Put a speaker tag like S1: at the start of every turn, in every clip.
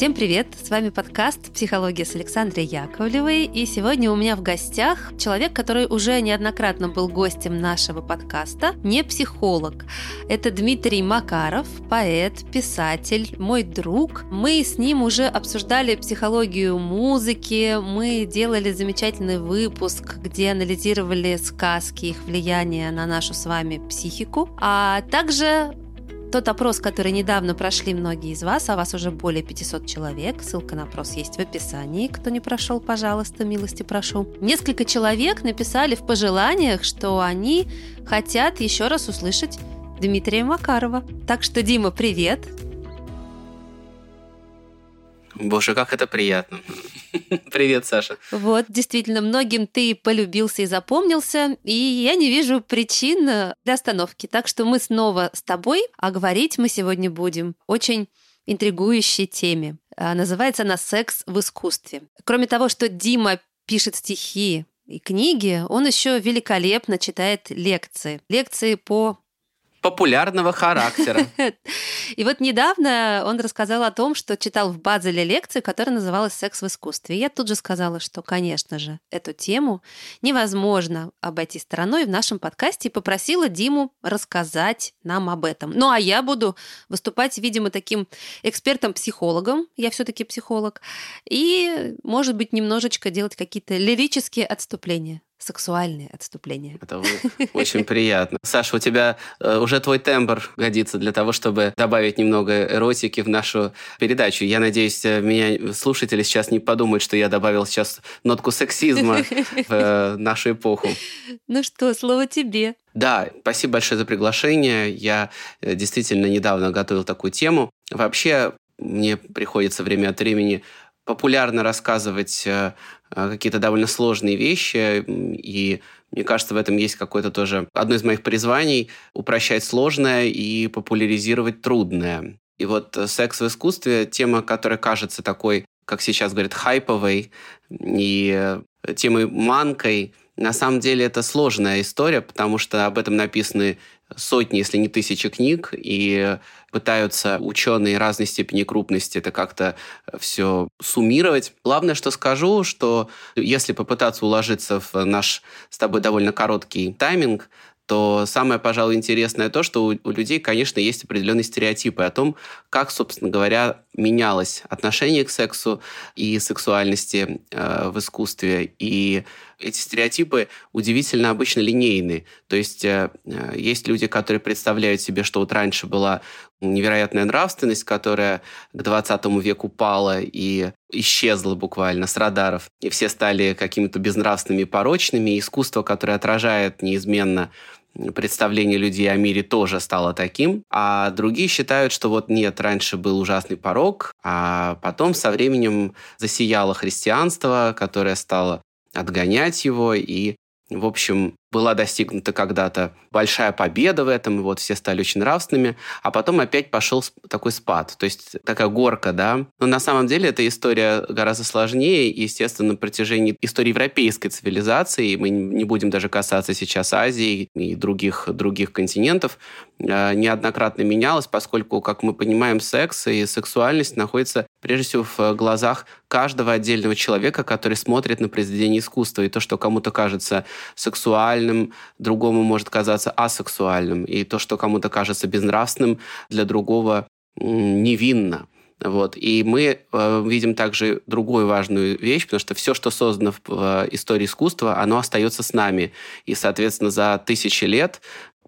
S1: Всем привет! С вами подкаст «Психология» с Александрой Яковлевой. И сегодня у меня в гостях человек, который уже неоднократно был гостем нашего подкаста, не психолог. Это Дмитрий Макаров, поэт, писатель, мой друг. Мы с ним уже обсуждали психологию музыки, мы делали замечательный выпуск, где анализировали сказки, их влияние на нашу с вами психику. А также тот опрос, который недавно прошли многие из вас, а вас уже более 500 человек, ссылка на опрос есть в описании, кто не прошел, пожалуйста, милости прошу. Несколько человек написали в пожеланиях, что они хотят еще раз услышать Дмитрия Макарова. Так что, Дима, привет!
S2: Боже, как это приятно. Привет, Саша.
S1: Вот, действительно, многим ты полюбился и запомнился, и я не вижу причин для остановки. Так что мы снова с тобой, а говорить мы сегодня будем очень интригующей теме. А, называется она «Секс в искусстве». Кроме того, что Дима пишет стихи и книги, он еще великолепно читает лекции. Лекции по
S2: популярного характера.
S1: И вот недавно он рассказал о том, что читал в Базеле лекцию, которая называлась «Секс в искусстве». И я тут же сказала, что, конечно же, эту тему невозможно обойти стороной в нашем подкасте и попросила Диму рассказать нам об этом. Ну а я буду выступать, видимо, таким экспертом-психологом, я все таки психолог, и, может быть, немножечко делать какие-то лирические отступления сексуальные отступления.
S2: Это очень приятно. Саша, у тебя э, уже твой тембр годится для того, чтобы добавить немного эротики в нашу передачу. Я надеюсь, э, меня слушатели сейчас не подумают, что я добавил сейчас нотку сексизма в э, нашу эпоху.
S1: Ну что, слово тебе.
S2: Да, спасибо большое за приглашение. Я действительно недавно готовил такую тему. Вообще, мне приходится время от времени популярно рассказывать э, э, какие-то довольно сложные вещи, и мне кажется, в этом есть какое-то тоже одно из моих призваний – упрощать сложное и популяризировать трудное. И вот э, секс в искусстве – тема, которая кажется такой, как сейчас говорят, хайповой, и темой манкой. На самом деле это сложная история, потому что об этом написаны сотни, если не тысячи книг, и пытаются ученые разной степени крупности это как-то все суммировать. Главное, что скажу, что если попытаться уложиться в наш с тобой довольно короткий тайминг, то самое, пожалуй, интересное то, что у, у людей, конечно, есть определенные стереотипы о том, как, собственно говоря, менялось отношение к сексу и сексуальности э, в искусстве. И эти стереотипы удивительно обычно линейны. То есть э, э есть люди, которые представляют себе, что вот раньше была невероятная нравственность, которая к 20 веку пала и исчезла буквально с радаров. И все стали какими-то безнравственными порочными. И искусство, которое отражает неизменно представление людей о мире тоже стало таким, а другие считают, что вот нет, раньше был ужасный порог, а потом со временем засияло христианство, которое стало отгонять его, и, в общем, была достигнута когда-то большая победа в этом, и вот все стали очень нравственными, а потом опять пошел такой спад, то есть такая горка, да. Но на самом деле эта история гораздо сложнее, естественно, на протяжении истории европейской цивилизации, мы не будем даже касаться сейчас Азии и других, других континентов, э, неоднократно менялась, поскольку, как мы понимаем, секс и сексуальность находятся прежде всего в глазах каждого отдельного человека, который смотрит на произведение искусства. И то, что кому-то кажется сексуальным, сексуальным, другому может казаться асексуальным. И то, что кому-то кажется безнравственным, для другого невинно. Вот. И мы э, видим также другую важную вещь, потому что все, что создано в, в истории искусства, оно остается с нами. И, соответственно, за тысячи лет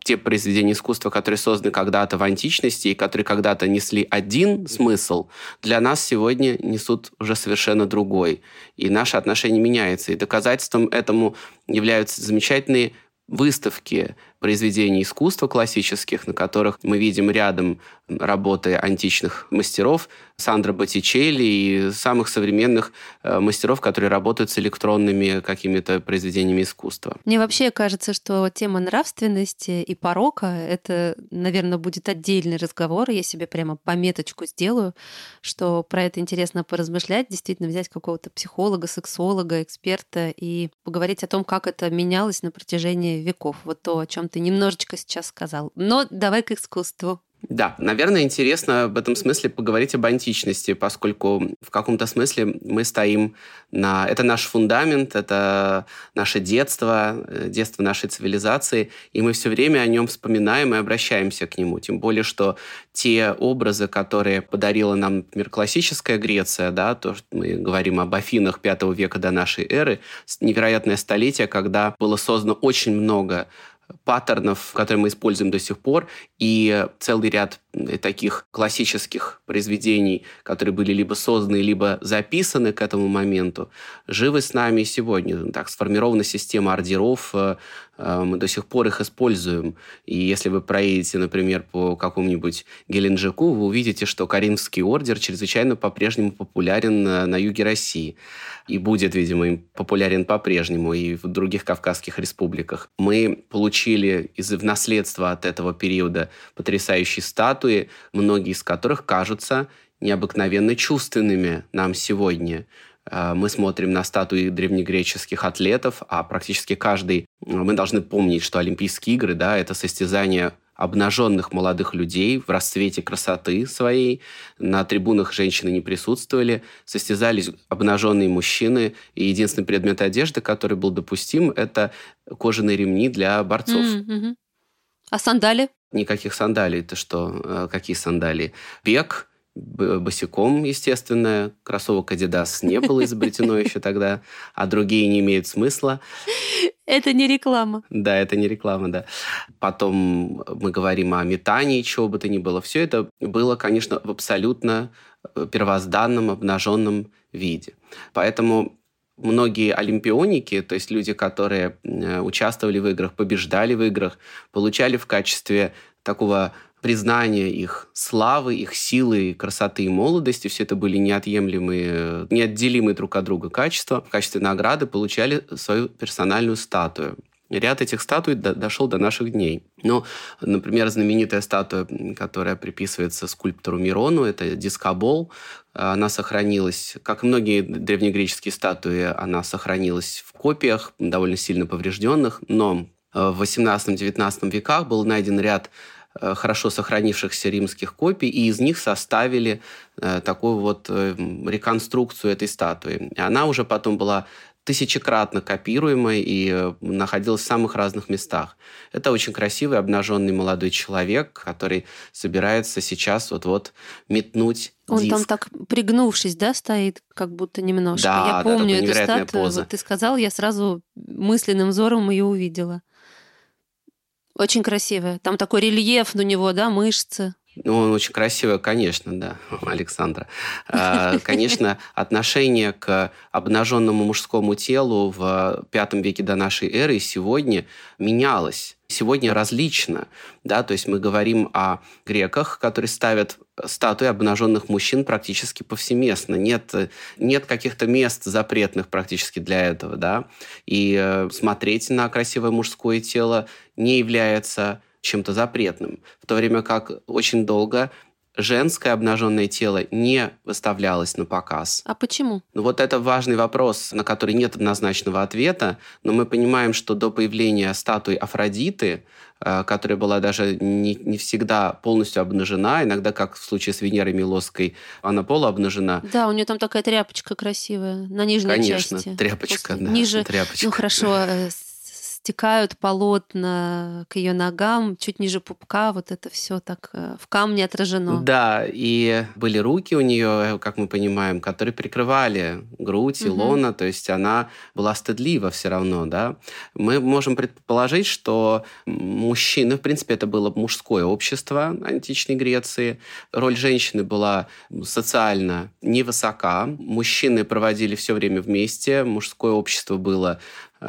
S2: те произведения искусства, которые созданы когда-то в античности и которые когда-то несли один смысл, для нас сегодня несут уже совершенно другой. И наше отношение меняется. И доказательством этому являются замечательные выставки произведений искусства классических, на которых мы видим рядом работы античных мастеров, Сандро Боттичелли и самых современных э, мастеров, которые работают с электронными какими-то произведениями искусства.
S1: Мне вообще кажется, что тема нравственности и порока — это, наверное, будет отдельный разговор. Я себе прямо пометочку сделаю, что про это интересно поразмышлять, действительно взять какого-то психолога, сексолога, эксперта и поговорить о том, как это менялось на протяжении веков. Вот то, о чем ты немножечко сейчас сказал. Но давай к искусству.
S2: Да, наверное, интересно в этом смысле поговорить об античности, поскольку в каком-то смысле мы стоим на... Это наш фундамент, это наше детство, э, детство нашей цивилизации, и мы все время о нем вспоминаем и обращаемся к нему. Тем более, что те образы, которые подарила нам, например, классическая Греция, да, то, что мы говорим об Афинах V века до нашей эры, невероятное столетие, когда было создано очень много паттернов, которые мы используем до сих пор, и целый ряд таких классических произведений, которые были либо созданы, либо записаны к этому моменту, живы с нами сегодня. Так сформирована система ордеров, э, э, мы до сих пор их используем. И если вы проедете, например, по какому-нибудь Геленджику, вы увидите, что Каринский ордер чрезвычайно по-прежнему популярен на, юге России. И будет, видимо, им популярен по-прежнему и в других Кавказских республиках. Мы получили из в наследство от этого периода потрясающие статуи, многие из которых кажутся необыкновенно чувственными нам сегодня. Э, мы смотрим на статуи древнегреческих атлетов, а практически каждый... Мы должны помнить, что Олимпийские игры, да, это состязание обнаженных молодых людей в расцвете красоты своей. На трибунах женщины не присутствовали, состязались обнаженные мужчины, и единственный предмет одежды, который был допустим, это кожаные ремни для борцов.
S1: Mm-hmm. А сандали?
S2: Никаких сандалий. Ты что? Э, какие сандалии? Бег, босиком, естественно. Кроссовок Adidas не было изобретено еще тогда, а другие не имеют смысла.
S1: Это не реклама.
S2: Да, это не реклама, да. Потом мы говорим о метании, чего бы то ни было. Все это было, конечно, в абсолютно э, первозданном, обнаженном виде. Поэтому многие олимпионики, то есть люди, которые э, участвовали в играх, побеждали в играх, получали в качестве такого признания их славы, их силы, красоты и молодости. Все это были неотъемлемые, неотделимые друг от друга качества. В качестве награды получали свою персональную статую. Ряд этих статуй до, дошел до наших дней. Ну, например, знаменитая статуя, которая приписывается скульптору Мирону, это дискобол. Она сохранилась, как и многие древнегреческие статуи, она сохранилась в копиях, довольно сильно поврежденных, но в 18-19 веках был найден ряд Э, хорошо сохранившихся римских копий, и из них составили э, такую вот э, реконструкцию этой статуи. Она уже потом была тысячекратно копируемой и находилась в самых разных местах. Это очень красивый обнаженный молодой человек, который собирается сейчас вот-вот метнуть
S1: он
S2: диск.
S1: там так пригнувшись, да, стоит, как будто немножко.
S2: Да,
S1: я помню
S2: да,
S1: эту статую. Поза. Вот ты сказал, я сразу мысленным взором ее увидела. Очень красивая. Там такой рельеф у него, да, мышцы.
S2: Ну, он очень красивый, конечно, да, Александра. А, конечно, отношение к обнаженному мужскому телу в V веке до нашей эры сегодня менялось. Сегодня различно. Да? То есть мы говорим о греках, которые ставят статуи обнаженных мужчин практически повсеместно. Нет, нет каких-то мест запретных практически для этого. Да? И э, смотреть на красивое мужское тело не является чем-то запретным. В то время как очень долго женское обнаженное тело не выставлялось на показ.
S1: А почему?
S2: Ну вот это важный вопрос, на который нет однозначного ответа, но мы понимаем, что до появления статуи Афродиты, э, которая была даже не, не всегда полностью обнажена, иногда, как в случае с Венерой Милосской, она полуобнажена.
S1: Да, у нее там такая тряпочка красивая на нижней
S2: Конечно,
S1: части.
S2: Конечно, тряпочка,
S1: После...
S2: да.
S1: Ниже,
S2: тряпочка.
S1: ну хорошо, э, стекают полотна к ее ногам, чуть ниже пупка, вот это все так э, в камне отражено.
S2: Да, и были руки у нее, как мы понимаем, которые прикрывали грудь и угу. лона, то есть она была стыдлива все равно, да. Мы можем предположить, что мужчины, в принципе, это было мужское общество античной Греции, роль женщины была социально невысока, мужчины проводили все время вместе, мужское общество было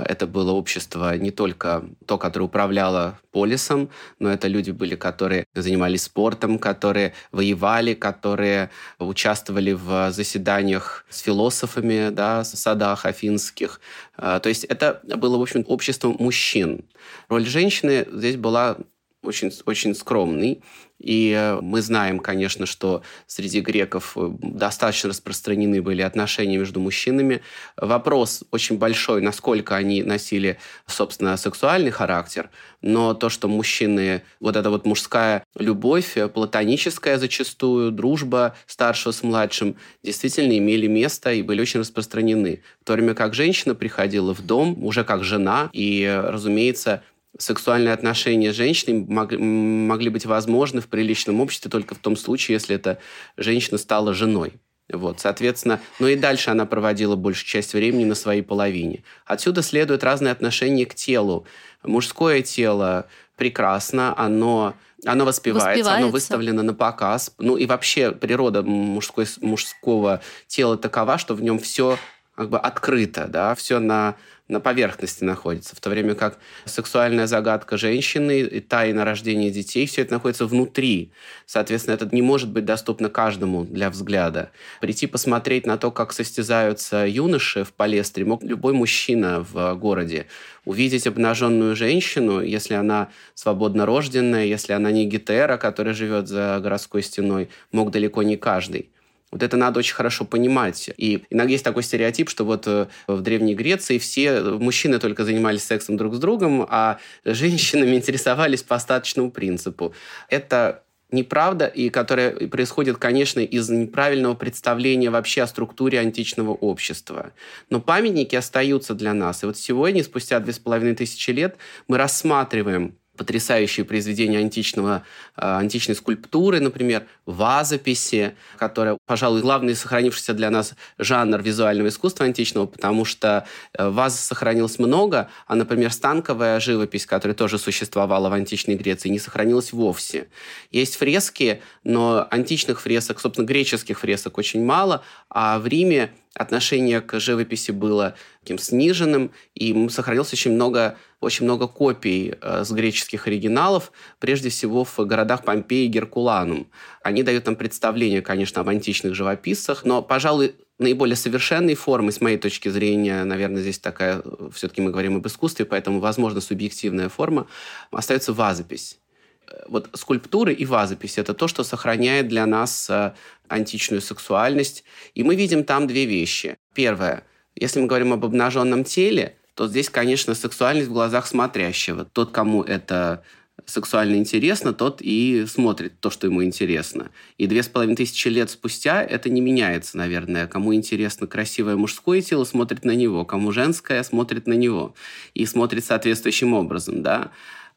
S2: это было общество не только то, которое управляло полисом, но это люди были, которые занимались спортом, которые воевали, которые участвовали в заседаниях с философами, да, в садах афинских. А, то есть это было, в общем, общество мужчин. Роль женщины здесь была очень, очень скромный. И э, мы знаем, конечно, что среди греков э, достаточно распространены были отношения между мужчинами. Вопрос очень большой, насколько они носили, собственно, сексуальный характер, но то, что мужчины, вот эта вот мужская любовь, э, платоническая зачастую, дружба старшего с младшим, действительно имели место и были очень распространены. В то время как женщина приходила в дом уже как жена, и, разумеется, сексуальные отношения с женщиной могли быть возможны в приличном обществе только в том случае, если эта женщина стала женой. Вот, соответственно, ну и дальше она проводила большую часть времени на своей половине. Отсюда следует разные отношения к телу. Мужское тело прекрасно, оно, оно воспевается, воспевается, оно выставлено на показ. Ну и вообще природа мужской, мужского тела такова, что в нем все как бы открыто, да, все на на поверхности находится, в то время как сексуальная загадка женщины и тайна рождения детей, все это находится внутри. Соответственно, это не может быть доступно каждому для взгляда. Прийти посмотреть на то, как состязаются юноши в палестре, мог любой мужчина в городе. Увидеть обнаженную женщину, если она свободно рожденная, если она не гетера, которая живет за городской стеной, мог далеко не каждый. Вот это надо очень хорошо понимать. И иногда есть такой стереотип, что вот э, в Древней Греции все мужчины только занимались сексом друг с другом, а женщинами интересовались по остаточному принципу. Это неправда, и которая происходит, конечно, из неправильного представления вообще о структуре античного общества. Но памятники остаются для нас. И вот сегодня, спустя две с половиной тысячи лет, мы рассматриваем потрясающие произведения античного, а, античной скульптуры, например, вазописи, которая, пожалуй, главный сохранившийся для нас жанр визуального искусства античного, потому что э, ваз сохранилось много, а, например, станковая живопись, которая тоже существовала в античной Греции, не сохранилась вовсе. Есть фрески, но античных фресок, собственно, греческих фресок очень мало, а в Риме отношение к живописи было таким сниженным, и сохранилось очень много, очень много копий э, с греческих оригиналов, прежде всего в городах Помпеи и Геркуланум. Они дают нам представление, конечно, об античных живописцах, но, пожалуй, наиболее совершенной формой, с моей точки зрения, наверное, здесь такая, все-таки мы говорим об искусстве, поэтому, возможно, субъективная форма, остается вазопись вот скульптуры и вазопись – это то, что сохраняет для нас э, античную сексуальность. И мы видим там две вещи. Первое. Если мы говорим об обнаженном теле, то здесь, конечно, сексуальность в глазах смотрящего. Тот, кому это сексуально интересно, тот и смотрит то, что ему интересно. И две с половиной тысячи лет спустя это не меняется, наверное. Кому интересно красивое мужское тело, смотрит на него. Кому женское, смотрит на него. И смотрит соответствующим образом, да.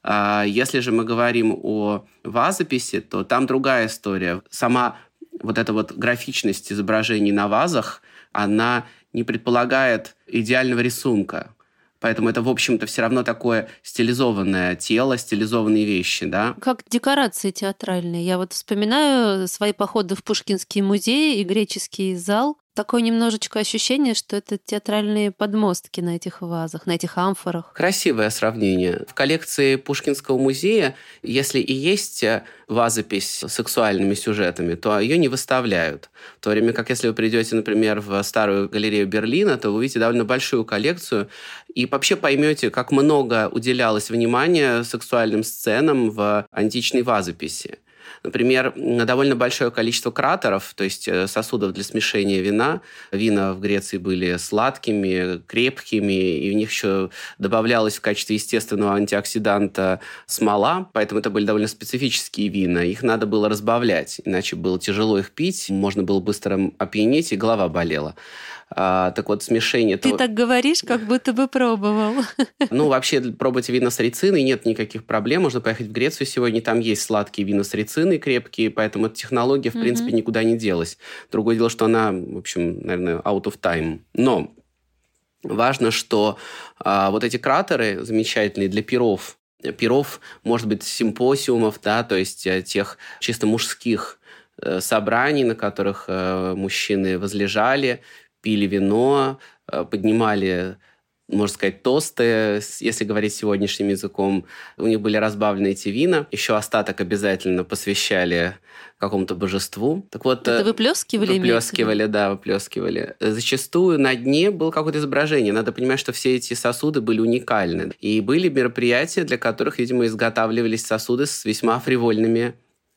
S2: А если же мы говорим о вазописи, то там другая история. Сама вот эта вот графичность изображений на вазах, она не предполагает идеального рисунка. Поэтому это, в общем-то, все равно такое стилизованное тело, стилизованные вещи, да.
S1: Как декорации театральные. Я вот вспоминаю свои походы в Пушкинский музей и греческий зал такое немножечко ощущение, что это театральные подмостки на этих вазах, на этих амфорах.
S2: Красивое сравнение. В коллекции Пушкинского музея, если и есть э, вазопись с сексуальными сюжетами, то ее не выставляют. В то время как если вы придете, например, в старую галерею Берлина, то вы увидите довольно большую коллекцию и вообще поймете, как много уделялось внимания сексуальным сценам в античной вазописи. Например, довольно большое количество кратеров, то есть э, сосудов для смешения вина. Вина в Греции были сладкими, крепкими, и в них еще добавлялось в качестве естественного антиоксиданта смола, поэтому это были довольно специфические вина. Их надо было разбавлять, иначе было тяжело их пить, можно было быстро опьянеть, и голова болела. А, так вот, смешение...
S1: Ты то... так говоришь, как будто бы пробовал.
S2: Ну, вообще, пробовать вина с рициной нет никаких проблем. Можно поехать в Грецию сегодня, там есть сладкие вина с рициной крепкие, поэтому эта технология, в mm-hmm. принципе, никуда не делась. Другое дело, что она, в общем, наверное, out of time. Но важно, что а, вот эти кратеры замечательные для перов, перов, может быть, симпосиумов, да, то есть э, тех чисто мужских э, собраний, на которых э, мужчины возлежали, пили вино, э, поднимали можно сказать, тосты, если говорить сегодняшним языком. У них были разбавлены эти вина. Еще остаток обязательно посвящали какому-то божеству. Так вот,
S1: Это выплескивали?
S2: Выплескивали, да, выплескивали. Зачастую на дне было какое-то изображение. Надо понимать, что все эти сосуды были уникальны. И были мероприятия, для которых, видимо, изготавливались сосуды с весьма фривольными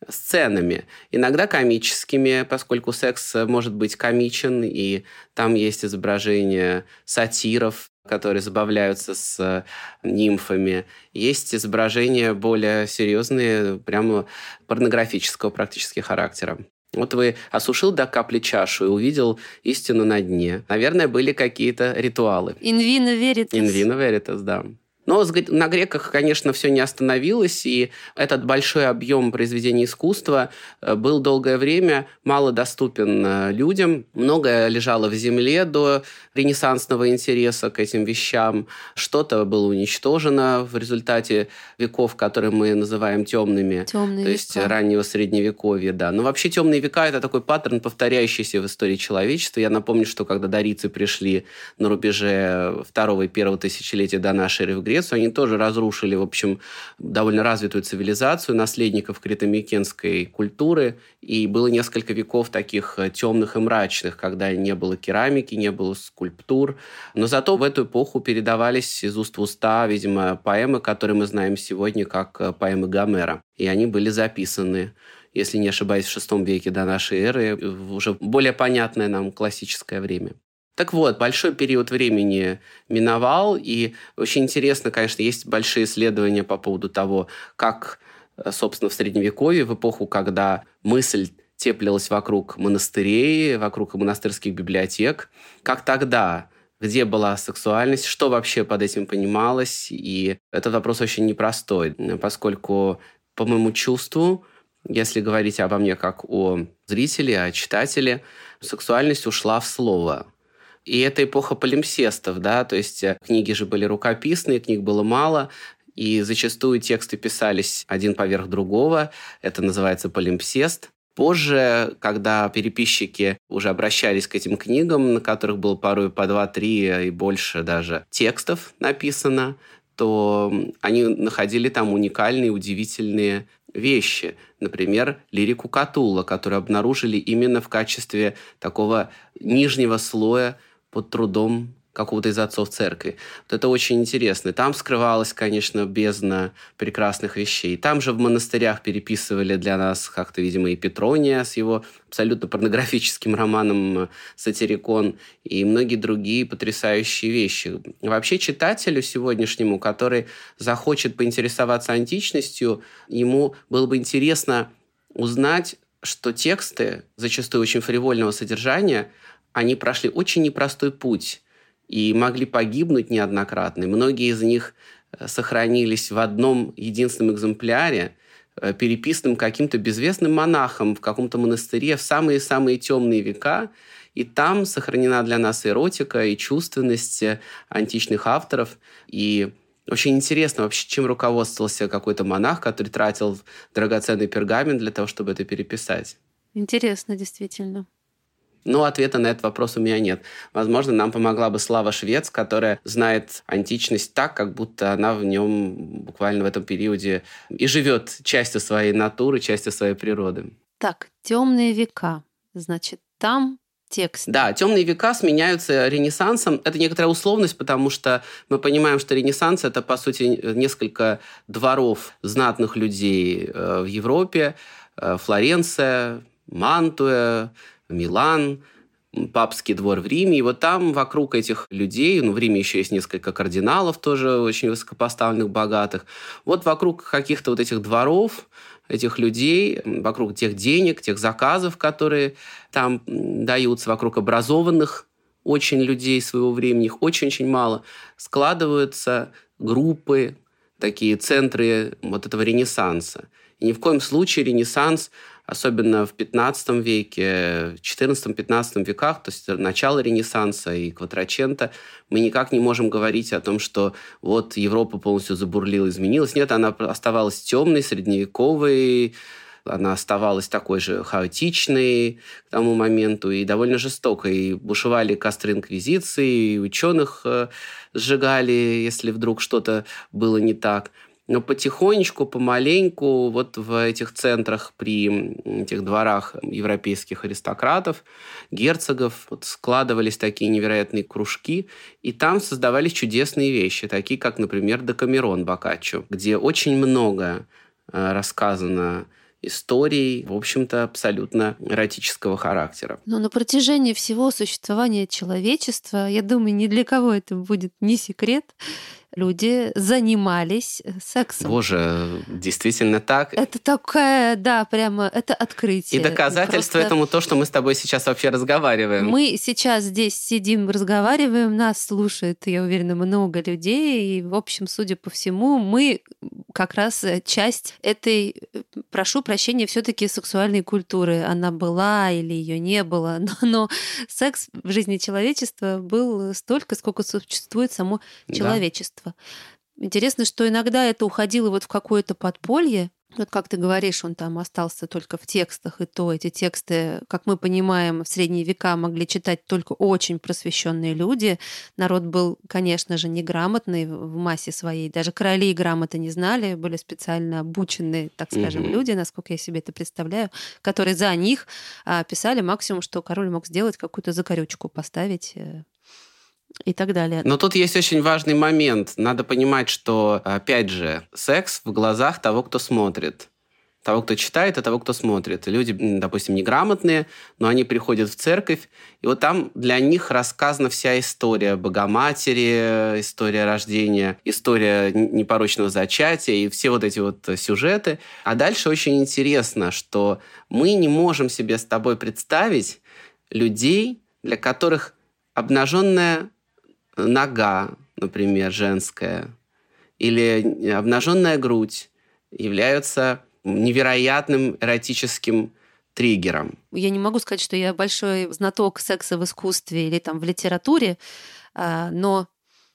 S2: сценами, иногда комическими, поскольку секс может быть комичен, и там есть изображение сатиров, которые забавляются с нимфами. Есть изображения более серьезные, прямо порнографического практически характера. Вот вы осушил до капли чашу и увидел истину на дне. Наверное, были какие-то ритуалы.
S1: Инвина веритас.
S2: Инвина веритас, да. Но на греках, конечно, все не остановилось, и этот большой объем произведений искусства э, был долгое время мало доступен э, людям. Многое лежало в земле до ренессансного интереса к этим вещам. Что-то было уничтожено в результате веков, которые мы называем темными.
S1: Темные
S2: то есть раннего средневековья, да. Но вообще темные века – это такой паттерн, повторяющийся в истории человечества. Я напомню, что когда дарийцы пришли на рубеже второго и первого тысячелетия до нашей эры в Грецию, Грецию, они тоже разрушили, в общем, довольно развитую цивилизацию наследников критомикенской культуры, и было несколько веков таких э, темных и мрачных, когда не было керамики, не было скульптур. Но зато в эту эпоху передавались из уст в уста, видимо, поэмы, которые мы знаем сегодня как э, поэмы Гомера. И они были записаны если не ошибаюсь, в VI веке до нашей эры, в уже более понятное нам классическое время. Так вот, большой период времени миновал, и очень интересно, конечно, есть большие исследования по поводу того, как, э, собственно, в Средневековье, в эпоху, когда мысль теплилась вокруг монастырей, вокруг монастырских библиотек, как тогда где была сексуальность, что вообще под этим понималось. И этот вопрос очень непростой, поскольку, по моему чувству, если говорить обо мне как о зрителе, о читателе, сексуальность ушла в слово. И это эпоха полимсестов, да, то есть э, книги же были рукописные, книг было мало, и зачастую тексты писались один поверх другого. Это называется полимпсест. Позже, когда переписчики уже обращались к этим книгам, на которых было порой по два-три и больше даже текстов написано, то они находили там уникальные, удивительные вещи. Например, лирику Катула, которую обнаружили именно в качестве такого нижнего слоя под трудом какого-то из отцов церкви. Вот это очень интересно. Там скрывалась, конечно, бездна прекрасных вещей. Там же в монастырях переписывали для нас как-то, видимо, и Петрония с его абсолютно порнографическим романом «Сатирикон» и многие другие потрясающие вещи. Вообще читателю сегодняшнему, который захочет поинтересоваться античностью, ему было бы интересно узнать, что тексты, зачастую очень фривольного содержания, они прошли очень непростой путь и могли погибнуть неоднократно. Многие из них э, сохранились в одном единственном экземпляре, э, переписанным каким-то безвестным монахом в каком-то монастыре в самые-самые темные века. И там сохранена для нас эротика и чувственность э, античных авторов. И очень интересно вообще, чем руководствовался какой-то монах, который тратил драгоценный пергамент для того, чтобы это переписать.
S1: Интересно, действительно.
S2: Но ответа на этот вопрос у меня нет. Возможно, нам помогла бы Слава Швец, которая знает античность так, как будто она в нем буквально в этом периоде и живет частью своей натуры, частью своей природы.
S1: Так, темные века. Значит, там текст.
S2: Да, темные века сменяются Ренессансом. Это некоторая условность, потому что мы понимаем, что Ренессанс это, по сути, несколько дворов знатных людей э, в Европе. Э, Флоренция, Мантуя, Милан, папский двор в Риме. И вот там вокруг этих людей, ну, в Риме еще есть несколько кардиналов тоже очень высокопоставленных, богатых. Вот вокруг каких-то вот этих дворов, этих людей, вокруг тех денег, тех заказов, которые там даются, вокруг образованных очень людей своего времени, их очень-очень мало, складываются группы, такие центры вот этого ренессанса. И ни в коем случае ренессанс особенно в 15 веке, 14-15 веках, то есть начало Ренессанса и Кватрачента, мы никак не можем говорить о том, что вот Европа полностью забурлила, изменилась. Нет, она оставалась темной, средневековой, она оставалась такой же хаотичной к тому моменту и довольно жестокой. Бушевали костры инквизиции, и ученых э, сжигали, если вдруг что-то было не так. Но потихонечку, помаленьку, вот в этих центрах при этих дворах европейских аристократов, герцогов, вот складывались такие невероятные кружки, и там создавались чудесные вещи, такие как, например, Декамерон Боккаччо, где очень много э, рассказано историй, в общем-то, абсолютно эротического характера.
S1: Но на протяжении всего существования человечества, я думаю, ни для кого это будет не секрет, люди занимались э, сексом.
S2: Боже, действительно так.
S1: Это такая, да, прямо, это открытие.
S2: И доказательство Просто... этому то, что мы с тобой сейчас вообще разговариваем.
S1: Мы сейчас здесь сидим, разговариваем, нас слушает, я уверена, много людей, и, в общем, судя по всему, мы как раз э, часть этой, э, прошу прощения, все таки сексуальной культуры. Она была или ее не было, но, но секс в жизни человечества был столько, сколько существует само человечество творчества. Интересно, что иногда это уходило вот в какое-то подполье, вот как ты говоришь, он там остался только в текстах, и то эти тексты, как мы понимаем, в средние века могли читать только очень просвещенные люди. Народ был, конечно же, неграмотный в массе своей. Даже короли грамоты не знали, были специально обученные, так скажем, mm-hmm. люди, насколько я себе это представляю, которые за них а, писали максимум, что король мог сделать, какую-то закорючку поставить э, и так далее.
S2: Но тут есть очень важный момент. Надо понимать, что, опять же, секс в глазах того, кто смотрит. Того, кто читает, и того, кто смотрит. Люди, допустим, неграмотные, но они приходят в церковь, и вот там для них рассказана вся история Богоматери, история рождения, история непорочного зачатия и все вот эти вот сюжеты. А дальше очень интересно, что мы не можем себе с тобой представить людей, для которых обнаженная нога, например, женская, или обнаженная грудь являются невероятным эротическим триггером.
S1: Я не могу сказать, что я большой знаток секса в искусстве или там в литературе, а, но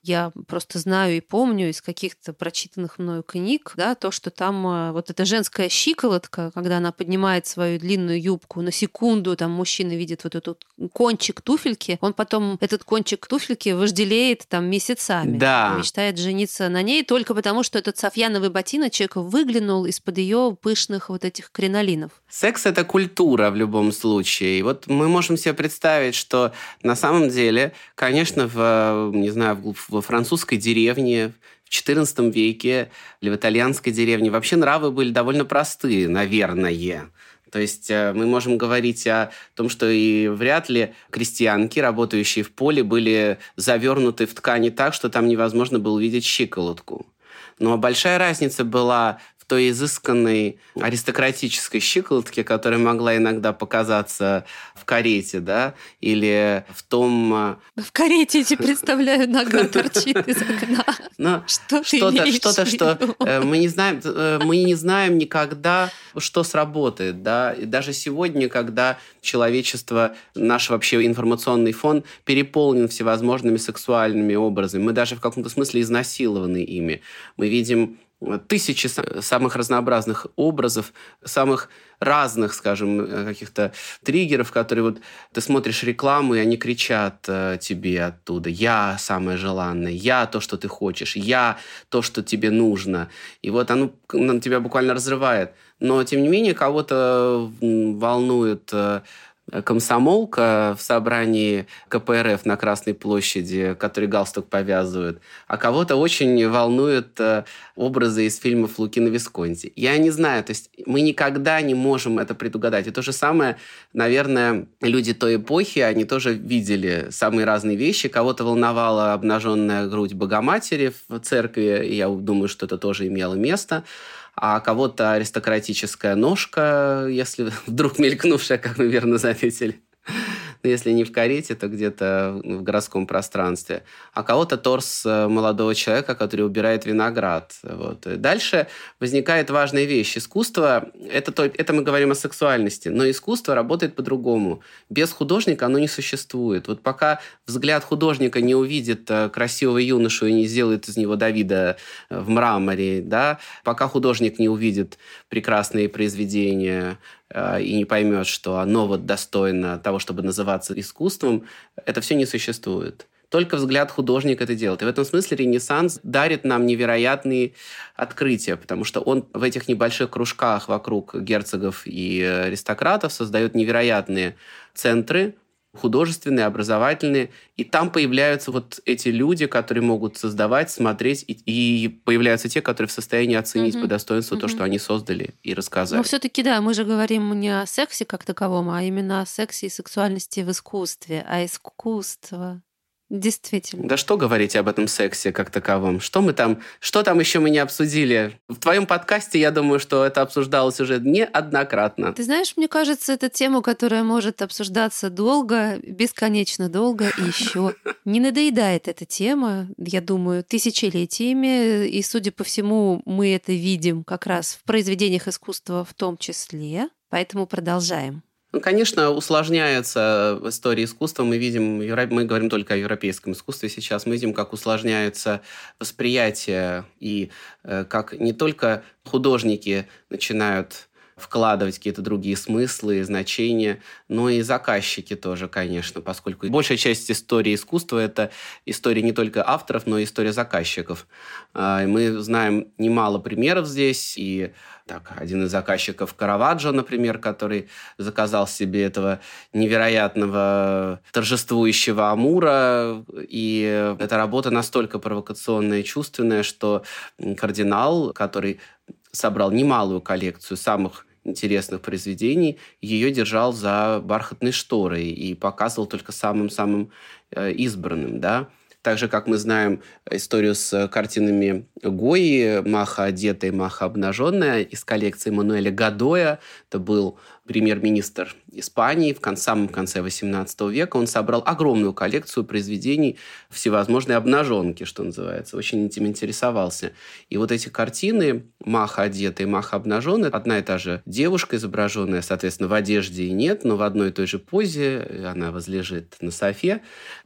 S1: я просто знаю и помню из каких-то прочитанных мною книг, да, то, что там э, вот эта женская щиколотка, когда она поднимает свою длинную юбку, на секунду там мужчина видит вот этот кончик туфельки, он потом этот кончик туфельки вожделеет там месяцами.
S2: Да.
S1: Мечтает жениться на ней только потому, что этот софьяновый ботиночек выглянул из-под ее пышных вот этих кринолинов.
S2: Секс — это культура в любом случае. И вот мы можем себе представить, что на самом деле, конечно, в, не знаю, в во французской деревне в XIV веке или в итальянской деревне вообще нравы были довольно простые, наверное. То есть э, мы можем говорить о том, что и вряд ли крестьянки, работающие в поле, были завернуты в ткани так, что там невозможно было увидеть щиколотку. Но большая разница была в той изысканной аристократической щиколотке, которая могла иногда показаться в карете, да, или в том... А,
S1: в карете я тебе представляю, нога торчит из окна.
S2: Но что что-то, что-то, что э, мы не знаем, э, мы не знаем никогда, что сработает, да, и даже сегодня, когда человечество, наш вообще информационный фон переполнен всевозможными сексуальными образами, мы даже в каком-то смысле изнасилованы ими. Мы видим тысячи самых разнообразных образов, самых разных, скажем, э, каких-то триггеров, которые вот ты смотришь рекламу, и они кричат э, тебе оттуда «Я самое желанное», «Я то, что ты хочешь», «Я то, что тебе нужно». И вот оно тебя буквально разрывает. Но, тем не менее, кого-то волнует э, комсомолка в собрании КПРФ на Красной площади, который галстук повязывают, а кого-то очень волнуют э, образы из фильмов Лукина Висконти. Я не знаю, то есть мы никогда не можем это предугадать. И то же самое, наверное, люди той эпохи, они тоже видели самые разные вещи. Кого-то волновала обнаженная грудь Богоматери в церкви, я думаю, что это тоже имело место а кого-то аристократическая ножка, если вдруг мелькнувшая, как вы верно заметили. Ну, если не в карете, то где-то в городском пространстве. А кого-то торс э, молодого человека, который убирает виноград. Вот. Дальше возникает важная вещь. Искусство это, то, это мы говорим о сексуальности, но искусство работает по-другому. Без художника оно не существует. Вот пока взгляд художника не увидит э, красивого юношу и не сделает из него Давида э, в мраморе, да, пока художник не увидит прекрасные произведения и не поймет, что оно вот достойно того, чтобы называться искусством, это все не существует. Только взгляд художника это делает. И в этом смысле Ренессанс дарит нам невероятные открытия, потому что он в этих небольших кружках вокруг герцогов и аристократов создает невероятные центры, художественные, образовательные, и там появляются вот эти люди, которые могут создавать, смотреть, и, и появляются те, которые в состоянии оценить mm-hmm. по достоинству mm-hmm. то, что они создали и рассказали.
S1: Но все-таки да, мы же говорим не о сексе как таковом, а именно о сексе и сексуальности в искусстве, а искусство Действительно.
S2: Да что говорить об этом сексе как таковом? Что мы там, что там еще мы не обсудили? В твоем подкасте, я думаю, что это обсуждалось уже неоднократно.
S1: Ты знаешь, мне кажется, это тема, которая может обсуждаться долго, бесконечно долго и еще не надоедает эта тема, я думаю, тысячелетиями. И, судя по всему, мы это видим как раз в произведениях искусства в том числе. Поэтому продолжаем.
S2: Ну, конечно, усложняется в истории искусства. Мы видим, мы говорим только о европейском искусстве сейчас, мы видим, как усложняется восприятие и э, как не только художники начинают вкладывать какие-то другие смыслы, значения, но и заказчики тоже, конечно, поскольку большая часть истории искусства – это история не только авторов, но и история заказчиков. А, мы знаем немало примеров здесь, и так, один из заказчиков Караваджо, например, который заказал себе этого невероятного торжествующего Амура, и эта работа настолько провокационная и чувственная, что кардинал, который собрал немалую коллекцию самых интересных произведений, ее держал за бархатной шторой и показывал только самым-самым э, избранным, да. Так же, как мы знаем историю с картинами Гои, Маха одетая, Маха обнаженная из коллекции Мануэля Гадоя. Это был премьер-министр Испании в кон- самом конце XVIII века. Он собрал огромную коллекцию произведений всевозможной обнаженки, что называется. Очень этим интересовался. И вот эти картины Маха одетая, Маха обнаженная, одна и та же девушка изображенная, соответственно, в одежде и нет, но в одной и той же позе, она возлежит на софе.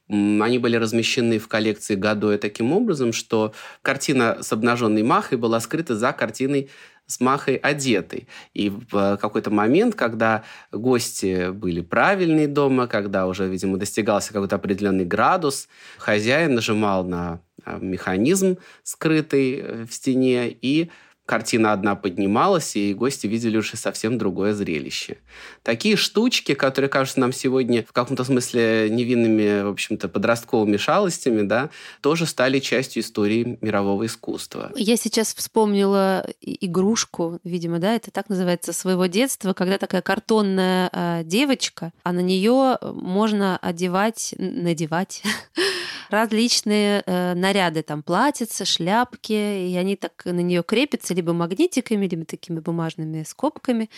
S2: Они были размещены в коллекции Гадоя таким образом, что картина с обнаженной Махой была скрыта за картиной с Махой одетой. И в какой-то момент, когда гости были правильные дома, когда уже, видимо, достигался какой-то определенный градус, хозяин нажимал на а, механизм, скрытый э, в стене, и картина одна поднималась, и гости видели уже совсем другое зрелище. Такие штучки, которые кажутся нам сегодня в каком-то смысле невинными, в общем-то, подростковыми шалостями, да, тоже стали частью истории мирового искусства.
S1: Я сейчас вспомнила игрушку, видимо, да, это так называется, своего детства, когда такая картонная э, девочка, а на нее можно одевать, надевать различные э, наряды, там платьица, шляпки, и они так на нее крепятся либо магнитиками, либо такими бумажными скобками,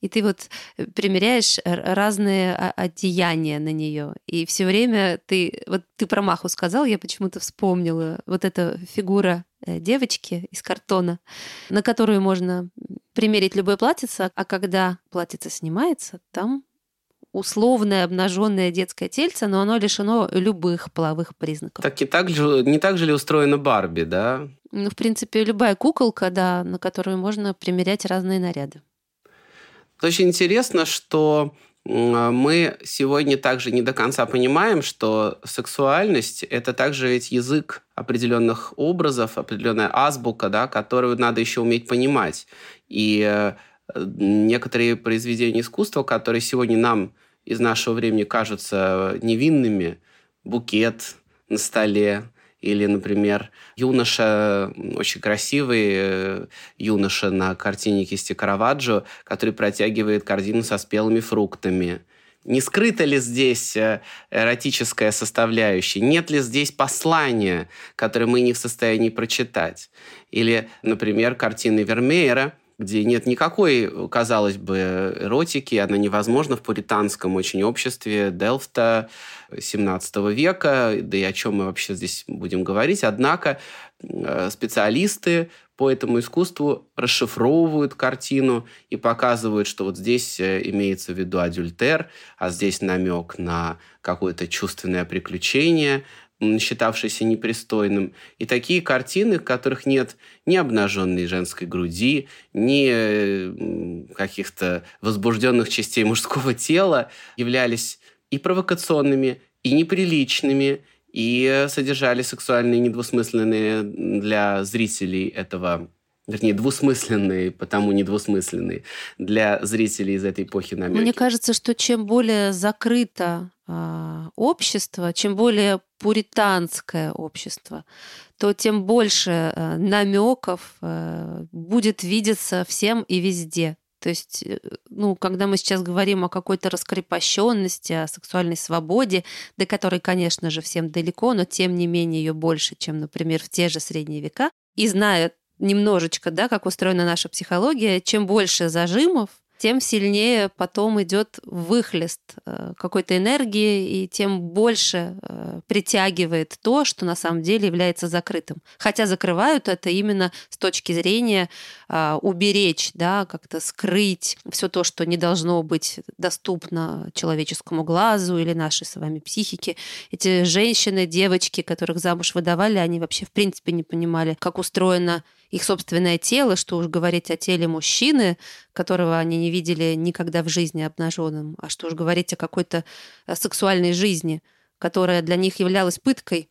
S1: и ты вот э, примеряешь разные одеяния на нее, и все время ты, вот ты про Маху сказал, я почему-то вспомнила, вот эта фигура э, девочки из картона, на которую можно примерить любое платьице, а когда платьице снимается, там условное обнаженное детское тельце, но оно лишено любых половых признаков.
S2: Так и так же, не так же ли устроена Барби, да?
S1: Ну, в принципе, любая куколка, да, на которую можно примерять разные наряды.
S2: Очень интересно, что мы сегодня также не до конца понимаем, что сексуальность – это также ведь язык определенных образов, определенная азбука, да, которую надо еще уметь понимать. И э, некоторые произведения искусства, которые сегодня нам из нашего времени кажутся невинными, букет на столе, или, например, юноша, очень красивый э, юноша на картине кисти Караваджо, который протягивает корзину со спелыми фруктами. Не скрыта ли здесь э, эротическая составляющая? Нет ли здесь послания, которое мы не в состоянии прочитать? Или, например, картины Вермеера – где нет никакой, казалось бы, эротики, она невозможна в пуританском очень обществе Делфта 17 века, да и о чем мы вообще здесь будем говорить. Однако э, специалисты по этому искусству расшифровывают картину и показывают, что вот здесь э, имеется в виду адюльтер, а здесь намек на какое-то чувственное приключение, считавшийся непристойным. И такие картины, в которых нет ни обнаженной женской груди, ни каких-то возбужденных частей мужского тела, являлись и провокационными, и неприличными, и содержали сексуальные недвусмысленные для зрителей этого вернее, двусмысленные, потому недвусмысленные для зрителей из этой эпохи намеки.
S1: Мне кажется, что чем более закрыто э, общество, чем более пуританское общество, то тем больше э, намеков э, будет видеться всем и везде. То есть, э, ну, когда мы сейчас говорим о какой-то раскрепощенности, о сексуальной свободе, до которой, конечно же, всем далеко, но тем не менее ее больше, чем, например, в те же средние века, и зная немножечко, да, как устроена наша психология, чем больше зажимов, тем сильнее потом идет выхлест э, какой-то энергии, и тем больше э, притягивает то, что на самом деле является закрытым. Хотя закрывают это именно с точки зрения а, уберечь, да, как-то скрыть все то, что не должно быть доступно человеческому глазу или нашей с вами психике. Эти женщины, девочки, которых замуж выдавали, они вообще в принципе не понимали, как устроено их собственное тело, что уж говорить о теле мужчины, которого они не видели никогда в жизни обнаженным, а что уж говорить о какой-то э, сексуальной жизни, которая для них являлась пыткой.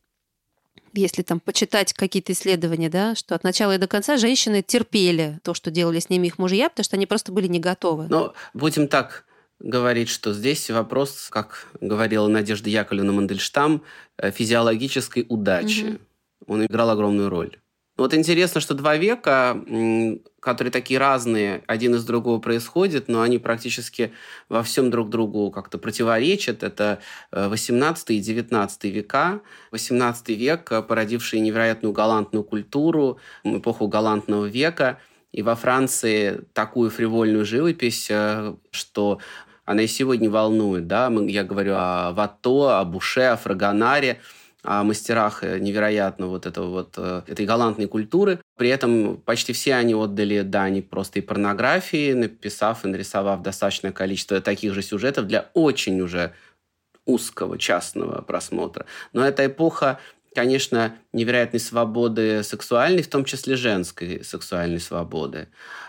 S1: Если там почитать какие-то исследования, да, что от начала и до конца женщины терпели то, что делали с ними их мужья, потому что они просто были не готовы.
S2: Но будем так говорить, что здесь вопрос, как говорила Надежда Яковлевна Мандельштам, э, физиологической удачи. Угу. Он играл огромную роль. Вот интересно, что два века, которые такие разные, один из другого происходят, но они практически во всем друг другу как-то противоречат. Это 18 э, и 19 века. 18 век, э, породивший невероятную галантную культуру, эпоху галантного века. И во Франции такую фривольную живопись, э, что она и сегодня волнует. Да? Я говорю о Ватто, о Буше, о Фрагонаре – о мастерах э, невероятно вот этого вот, э, этой галантной культуры. При этом почти все они отдали дани просто и порнографии, написав и нарисовав достаточное количество таких же сюжетов для очень уже узкого частного просмотра. Но эта эпоха конечно, невероятной свободы сексуальной, в том числе женской сексуальной свободы.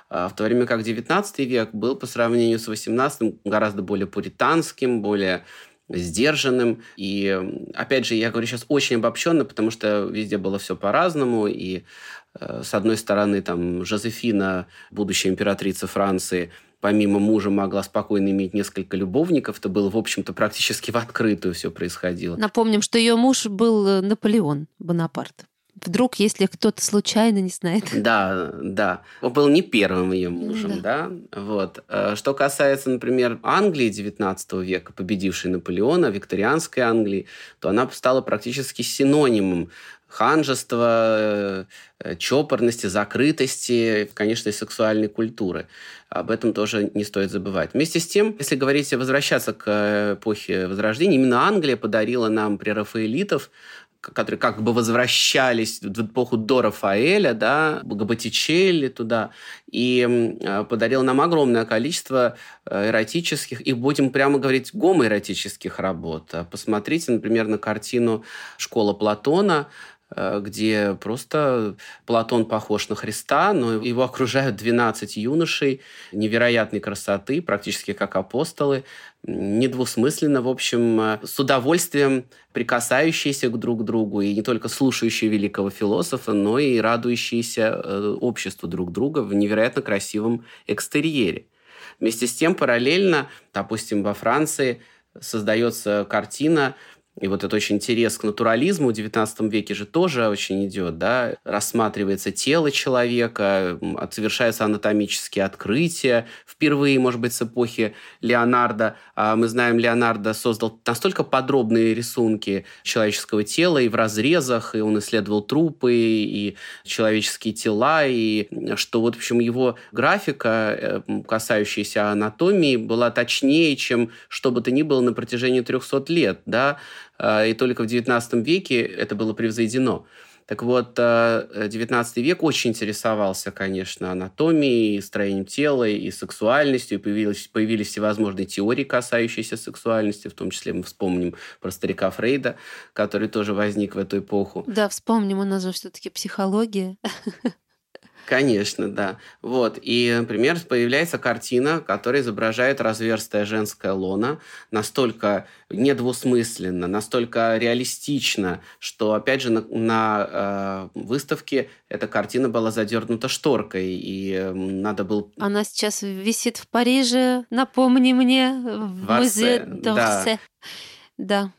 S2: А в то время как XIX век был по сравнению с XVIII гораздо более пуританским, более сдержанным. И, опять же, я говорю сейчас очень обобщенно, потому что везде было все по-разному. И, э, с одной стороны, там, Жозефина, будущая императрица Франции, помимо мужа могла спокойно иметь несколько любовников. Это было, в общем-то, практически в открытую все происходило.
S1: Напомним, что ее муж был э, Наполеон Бонапарт. Вдруг, если кто-то случайно не знает.
S2: Да, да. Он был не первым ее мужем, да. да? Вот. Э, что касается, например, Англии XIX века, победившей Наполеона, викторианской Англии, то она стала практически синонимом ханжества, э, чопорности, закрытости, конечно, и сексуальной культуры. Об этом тоже не стоит забывать. Вместе с тем, если говорить, возвращаться к эпохе Возрождения, именно Англия подарила нам прерафаэлитов которые как бы возвращались в эпоху до Рафаэля, да, к Боттичелли туда, и э, подарил нам огромное количество э, эротических и, будем прямо говорить, гомоэротических работ. Посмотрите, например, на картину «Школа Платона», где просто Платон похож на Христа, но его окружают 12 юношей невероятной красоты, практически как апостолы, недвусмысленно, в общем, э, с удовольствием прикасающиеся друг другу, и не только слушающие великого философа, но и радующиеся э, обществу друг друга в невероятно красивом экстерьере. Вместе с тем, параллельно, допустим, во Франции создается картина И вот это очень интерес к натурализму в XIX веке же тоже очень идет, да, рассматривается тело человека, совершаются анатомические открытия. Впервые, может быть, с эпохи Леонардо. А мы знаем, Леонардо создал настолько подробные рисунки человеческого тела и в разрезах, и он исследовал трупы, и человеческие тела, и что вот, в общем, его графика, э, касающаяся анатомии, была точнее, чем что бы то ни было на протяжении 300 лет, да, и только в XIX веке это было превзойдено. Так вот, XIX э, век очень интересовался, конечно, анатомией, строением тела и сексуальностью. И появились, появились всевозможные теории, касающиеся сексуальности. В том числе мы вспомним про старика Фрейда, который тоже возник в эту эпоху.
S1: Да, вспомним, у нас же все-таки психология.
S2: Конечно, да. Вот. И, например, появляется картина, которая изображает разверстая женская лона настолько недвусмысленно, настолько реалистично, что, опять же, на, на э, выставке эта картина была задернута шторкой, и надо было...
S1: Она сейчас висит в Париже, напомни мне, в музее
S2: Да.
S1: да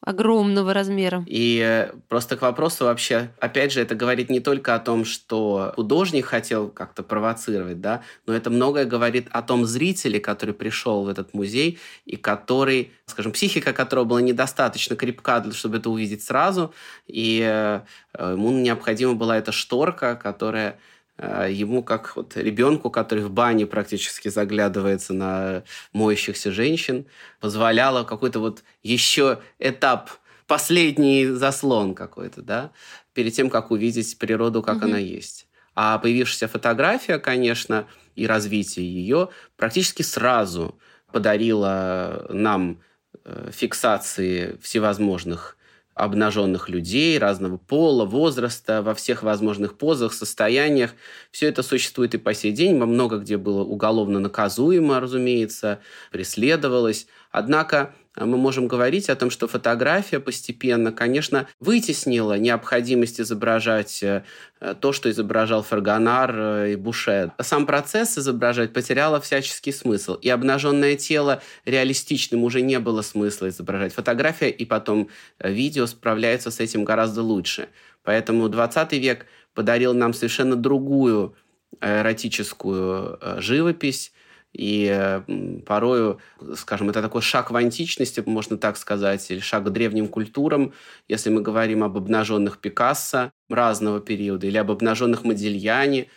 S1: огромного размера.
S2: И э, просто к вопросу вообще, опять же, это говорит не только о том, что художник хотел как-то провоцировать, да, но это многое говорит о том зрителе, который пришел в этот музей и который, скажем, психика которого была недостаточно крепка, чтобы это увидеть сразу, и э, ему необходима была эта шторка, которая э, ему как вот ребенку, который в бане практически заглядывается на моющихся женщин, позволяло какой-то вот еще этап, последний заслон какой-то, да, перед тем, как увидеть природу, как угу. она есть. А появившаяся фотография, конечно, и развитие ее практически сразу подарила нам э, фиксации всевозможных обнаженных людей разного пола, возраста, во всех возможных позах, состояниях. Все это существует и по сей день. Во много где было уголовно наказуемо, разумеется, преследовалось. Однако мы можем говорить о том, что фотография постепенно, конечно, вытеснила необходимость изображать э, то, что изображал Фергонар э, и Буше. Сам процесс изображать потерял всяческий смысл. И обнаженное тело реалистичным уже не было смысла изображать. Фотография и потом э, видео справляются с этим гораздо лучше. Поэтому 20 век подарил нам совершенно другую эротическую живопись, и порою, скажем, это такой шаг в античности, можно так сказать, или шаг к древним культурам, если мы говорим об обнаженных Пикассо разного периода, или об обнаженных Модильяне,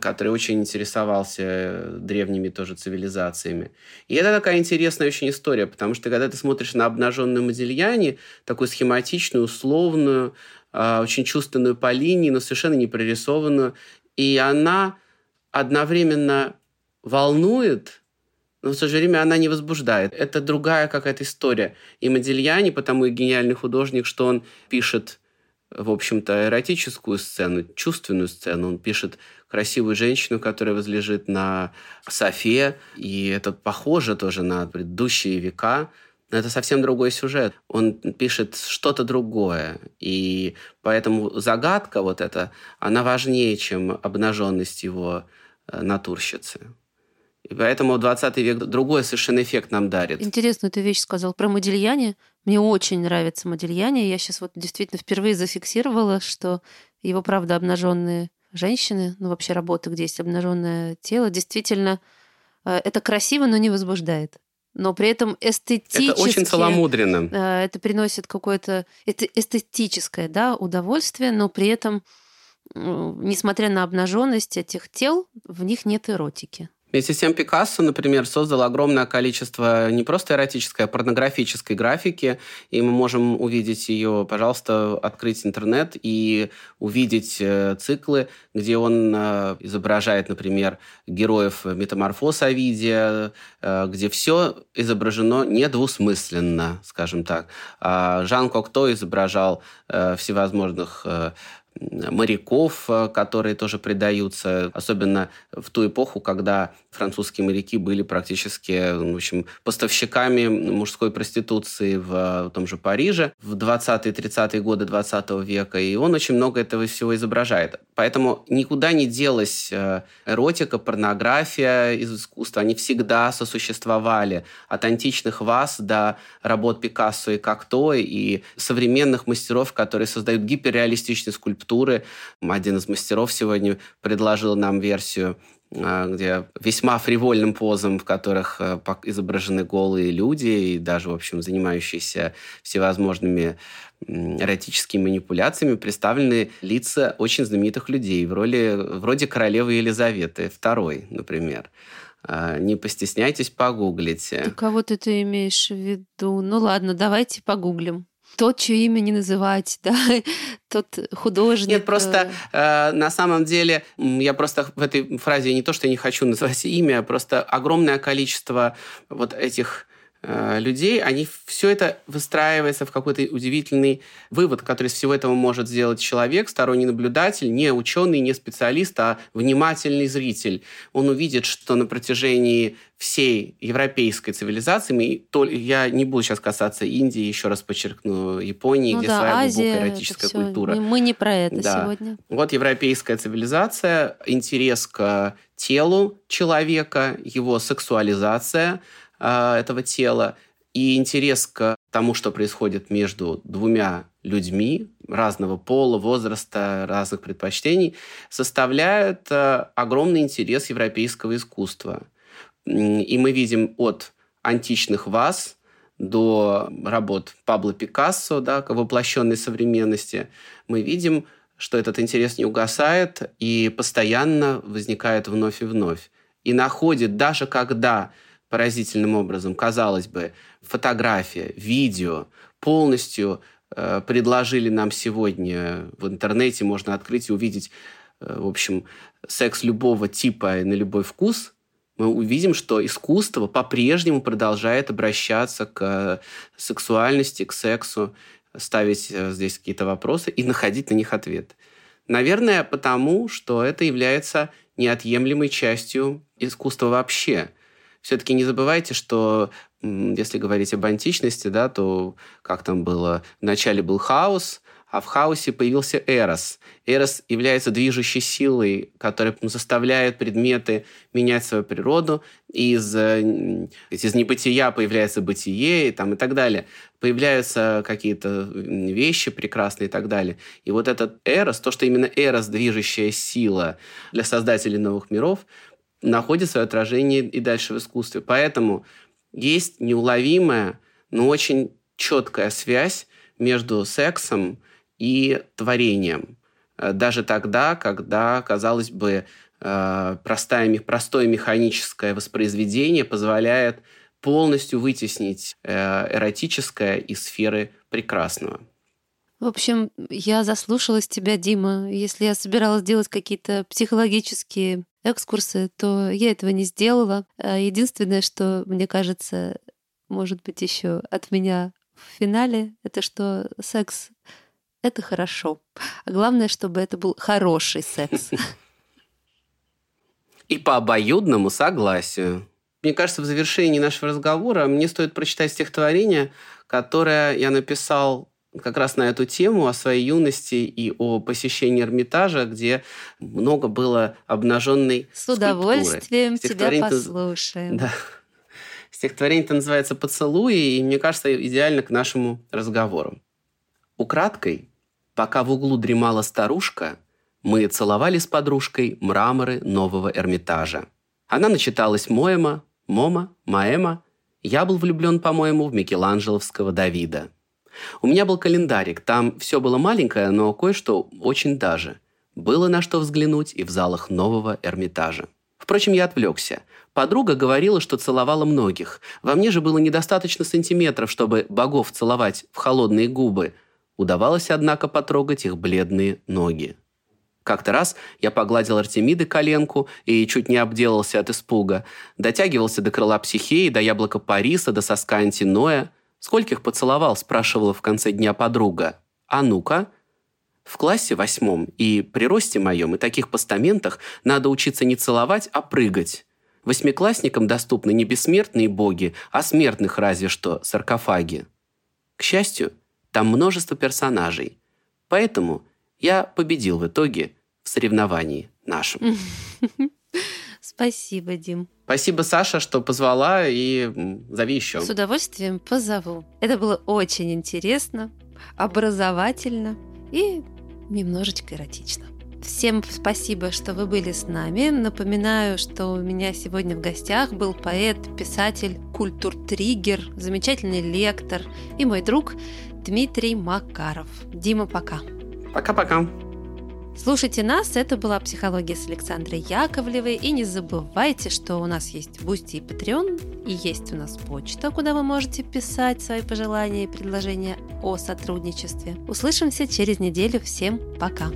S2: который очень интересовался древними тоже цивилизациями. И это такая интересная очень история, потому что когда ты смотришь на обнаженную Модильяне, такую схематичную, условную, а, очень чувственную по линии, но совершенно не прорисованную, и она одновременно волнует, но в то же время она не возбуждает. Это другая какая-то история. И Модильяни, потому и гениальный художник, что он пишет, в общем-то, эротическую сцену, чувственную сцену. Он пишет красивую женщину, которая возлежит на софе, и это похоже тоже на предыдущие века, но это совсем другой сюжет. Он пишет что-то другое. И поэтому загадка вот эта, она важнее, чем обнаженность его э, натурщицы. И поэтому 20 век другой совершенно эффект нам дарит.
S1: Интересную ты вещь сказал про Модильяне. Мне очень нравится Модильяне. Я сейчас вот действительно впервые зафиксировала, что его, правда, обнаженные женщины, ну вообще работы, где есть обнаженное тело, действительно э, это красиво, но не возбуждает. Но при этом эстетически...
S2: Это очень целомудренно.
S1: Э, это приносит какое-то это эстетическое да, удовольствие, но при этом, несмотря на обнаженность этих тел, в них нет эротики.
S2: Вместе с тем Пикассо, например, создал огромное количество не просто эротической, а порнографической графики, и мы можем увидеть ее, пожалуйста, открыть интернет и увидеть э, циклы, где он э, изображает, например, героев метаморфоз Овидия, э, где все изображено недвусмысленно, скажем так. А Жан Кокто изображал всевозможных моряков, э, которые тоже предаются, особенно в ту эпоху, когда французские моряки были практически в общем, поставщиками мужской проституции в, в том же Париже в 20-30-е годы 20 века, и он очень много этого всего изображает. Поэтому никуда не делась э, эротика, порнография из искусства, они всегда сосуществовали от античных ваз до работ Пикассо и Кокто, и современных мастеров, которые создают гиперреалистичные скульптуры. Один из мастеров сегодня предложил нам версию а, где весьма фривольным позам, в которых э, изображены голые люди и даже, в общем, занимающиеся всевозможными эротическими манипуляциями представлены лица очень знаменитых людей в роли вроде королевы Елизаветы II, например. А, не постесняйтесь, погуглите.
S1: Ты кого ты имеешь в виду? Ну ладно, давайте погуглим тот, чье имя не называть, да, тот художник.
S2: Нет, просто э, на самом деле я просто в этой фразе не то, что я не хочу называть имя, просто огромное количество вот этих Э, людей, они все это выстраивается в какой-то удивительный вывод, который из всего этого может сделать человек, сторонний наблюдатель, не ученый, не специалист, а внимательный зритель. Он увидит, что на протяжении всей европейской цивилизации, я не буду сейчас касаться Индии, еще раз подчеркну, Японии, ну где да, своя Азия, глубокая эротическая культура.
S1: Мы не про это да. сегодня.
S2: Вот европейская цивилизация, интерес к телу человека, его сексуализация – а, этого тела и интерес к тому, что происходит между двумя людьми разного пола, возраста, разных предпочтений, составляют а, огромный интерес европейского искусства. И мы видим от античных ваз до работ Пабло Пикассо, да, воплощенной современности, мы видим, что этот интерес не угасает и постоянно возникает вновь и вновь. И находит, даже когда поразительным образом. Казалось бы, фотография, видео полностью э, предложили нам сегодня в интернете, можно открыть и увидеть, э, в общем, секс любого типа и на любой вкус, мы увидим, что искусство по-прежнему продолжает обращаться к сексуальности, к сексу, ставить э, здесь какие-то вопросы и находить на них ответ. Наверное, потому, что это является неотъемлемой частью искусства вообще все-таки не забывайте, что если говорить об античности, да, то как там было? Вначале был хаос, а в хаосе появился Эрос. Эрос является движущей силой, которая заставляет предметы менять свою природу. Из, э, из небытия появляется бытие и, там, и так далее. Появляются какие-то вещи прекрасные и так далее. И вот этот Эрос, то, что именно Эрос движущая сила для создателей новых миров, находит свое отражение и дальше в искусстве. Поэтому есть неуловимая, но очень четкая связь между сексом и творением. Э, даже тогда, когда, казалось бы, э, простое, простое механическое воспроизведение позволяет полностью вытеснить э, эротическое из сферы прекрасного.
S1: В общем, я заслушалась тебя, Дима. Если я собиралась делать какие-то психологические экскурсы, то я этого не сделала. А единственное, что мне кажется, может быть, еще от меня в финале, это что секс — это хорошо. А главное, чтобы это был хороший секс.
S2: И по обоюдному согласию. Мне кажется, в завершении нашего разговора мне стоит прочитать стихотворение, которое я написал как раз на эту тему о своей юности и о посещении Эрмитажа, где много было обнаженной
S1: С удовольствием тебя послушаем.
S2: Да. Стихотворение-то называется «Поцелуи», и мне кажется, идеально к нашему разговору. Украдкой, пока в углу дремала старушка, мы целовали с подружкой мраморы нового Эрмитажа. Она начиталась Моэма, Мома, Маэма. Я был влюблен, по-моему, в Микеланджеловского Давида – у меня был календарик, там все было маленькое, но кое-что очень даже. Было на что взглянуть и в залах нового Эрмитажа. Впрочем, я отвлекся. Подруга говорила, что целовала многих. Во мне же было недостаточно сантиметров, чтобы богов целовать в холодные губы. Удавалось, однако, потрогать их бледные ноги. Как-то раз я погладил Артемиды коленку и чуть не обделался от испуга. Дотягивался до крыла психеи, до яблока Париса, до соска антиноя. «Скольких поцеловал?» – спрашивала в конце дня подруга. «А ну-ка?» В классе восьмом и при росте моем и таких постаментах надо учиться не целовать, а прыгать. Восьмиклассникам доступны не бессмертные боги, а смертных разве что саркофаги. К счастью, там множество персонажей. Поэтому я победил в итоге в соревновании нашем.
S1: Спасибо, Дим.
S2: Спасибо, Саша, что позвала, и зови еще.
S1: С удовольствием позову. Это было очень интересно, образовательно и немножечко эротично. Всем спасибо, что вы были с нами. Напоминаю, что у меня сегодня в гостях был поэт, писатель, культуртрегер, замечательный лектор и мой друг Дмитрий Макаров. Дима, пока.
S2: Пока-пока.
S1: Слушайте нас, это была «Психология» с Александрой Яковлевой. И не забывайте, что у нас есть Boosty и Patreon, и есть у нас почта, куда вы можете писать свои пожелания и предложения о сотрудничестве. Услышимся через неделю. Всем пока!